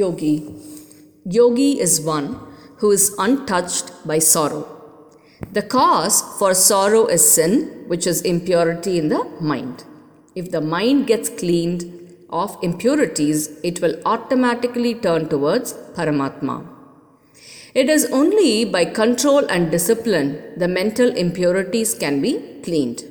Yogi. Yogi is one who is untouched by sorrow. The cause for sorrow is sin, which is impurity in the mind. If the mind gets cleaned of impurities, it will automatically turn towards Paramatma. It is only by control and discipline the mental impurities can be cleaned.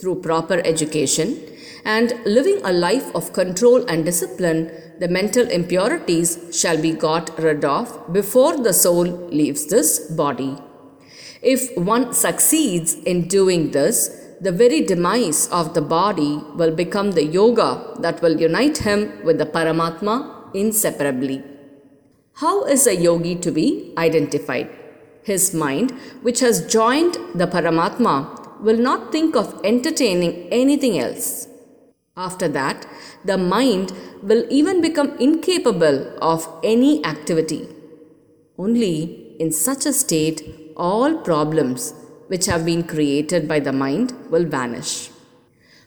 Through proper education and living a life of control and discipline, the mental impurities shall be got rid of before the soul leaves this body. If one succeeds in doing this, the very demise of the body will become the yoga that will unite him with the Paramatma inseparably. How is a yogi to be identified? His mind, which has joined the Paramatma, will not think of entertaining anything else. After that, the mind will even become incapable of any activity. Only in such a state, all problems which have been created by the mind will vanish.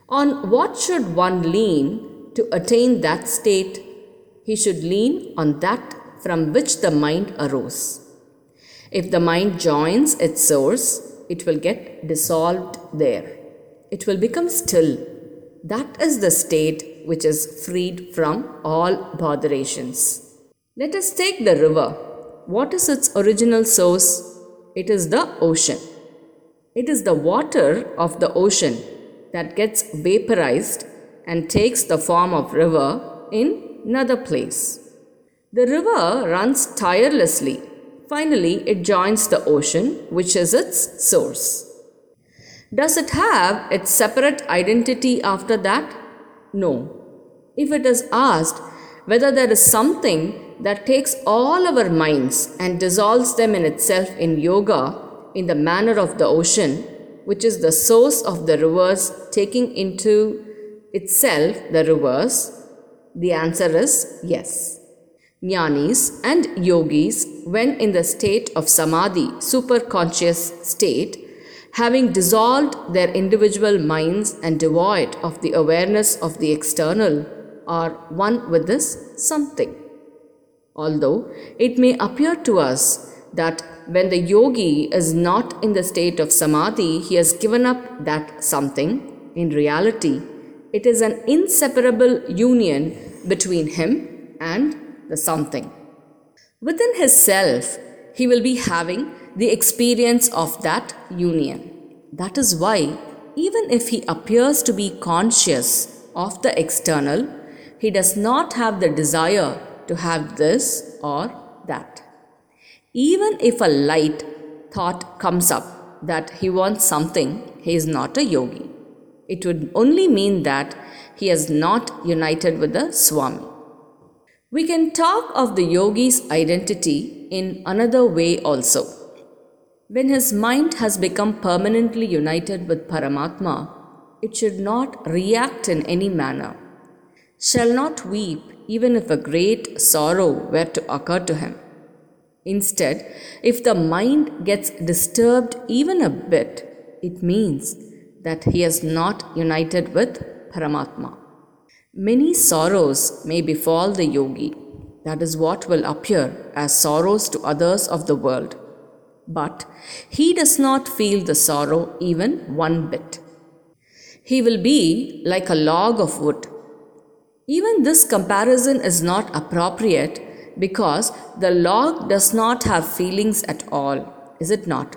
On what should one lean to attain that state? He should lean on that from which the mind arose. If the mind joins its source, it will get dissolved there. It will become still. That is the state which is freed from all botherations. Let us take the river. What is its original source? It is the ocean. It is the water of the ocean that gets vaporized and takes the form of river in another place. The river runs tirelessly. Finally, it joins the ocean, which is its source. Does it have its separate identity after that? No. If it is asked whether there is something that takes all our minds and dissolves them in itself in yoga in the manner of the ocean, which is the source of the rivers taking into itself the rivers, the answer is yes. Jnanis and yogis, when in the state of samadhi, superconscious state, having dissolved their individual minds and devoid of the awareness of the external, are one with this something. Although it may appear to us that when the yogi is not in the state of samadhi, he has given up that something, in reality, it is an inseparable union between him and the something. Within his self, he will be having the experience of that union. That is why, even if he appears to be conscious of the external, he does not have the desire to have this or that. Even if a light thought comes up that he wants something, he is not a yogi. It would only mean that he has not united with the Swami. We can talk of the yogi's identity in another way also. When his mind has become permanently united with Paramatma, it should not react in any manner, shall not weep even if a great sorrow were to occur to him. Instead, if the mind gets disturbed even a bit, it means that he has not united with Paramatma. Many sorrows may befall the yogi. That is what will appear as sorrows to others of the world. But he does not feel the sorrow even one bit. He will be like a log of wood. Even this comparison is not appropriate because the log does not have feelings at all, is it not?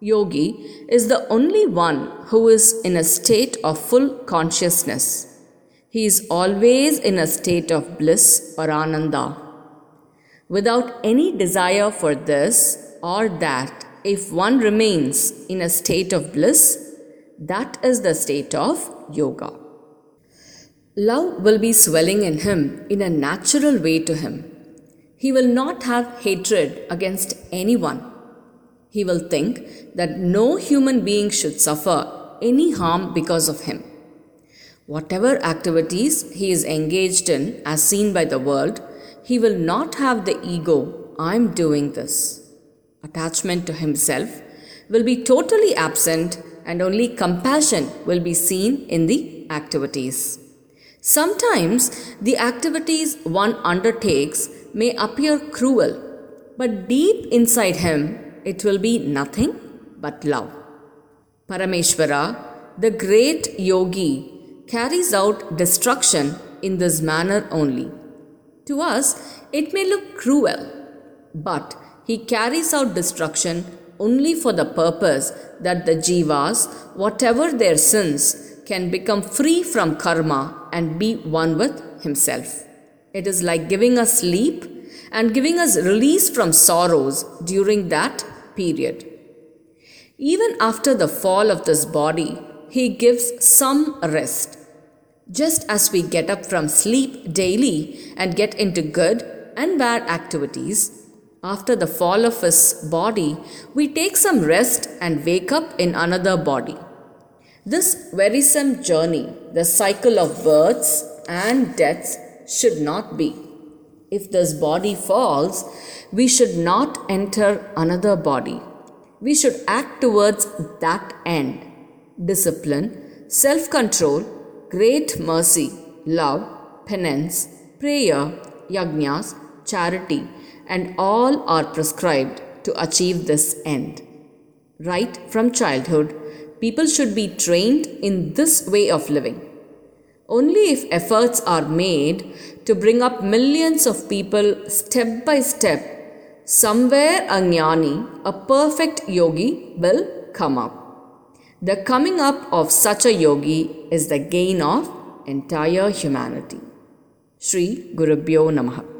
Yogi is the only one who is in a state of full consciousness. He is always in a state of bliss or ananda. Without any desire for this or that, if one remains in a state of bliss, that is the state of yoga. Love will be swelling in him in a natural way to him. He will not have hatred against anyone. He will think that no human being should suffer any harm because of him. Whatever activities he is engaged in, as seen by the world, he will not have the ego, I am doing this. Attachment to himself will be totally absent and only compassion will be seen in the activities. Sometimes the activities one undertakes may appear cruel, but deep inside him it will be nothing but love. Parameshwara, the great yogi, carries out destruction in this manner only. To us, it may look cruel, but he carries out destruction only for the purpose that the jivas, whatever their sins, can become free from karma and be one with himself. It is like giving us sleep and giving us release from sorrows during that period. Even after the fall of this body, he gives some rest. Just as we get up from sleep daily and get into good and bad activities, after the fall of his body, we take some rest and wake up in another body. This wearisome journey, the cycle of births and deaths, should not be. If this body falls, we should not enter another body. We should act towards that end. Discipline, self control, great mercy, love, penance, prayer, yajnas, charity, and all are prescribed to achieve this end. Right from childhood, people should be trained in this way of living. Only if efforts are made to bring up millions of people step by step, somewhere a jnani, a perfect yogi, will come up. The coming up of such a yogi is the gain of entire humanity. Sri Gurubhyo Namaha.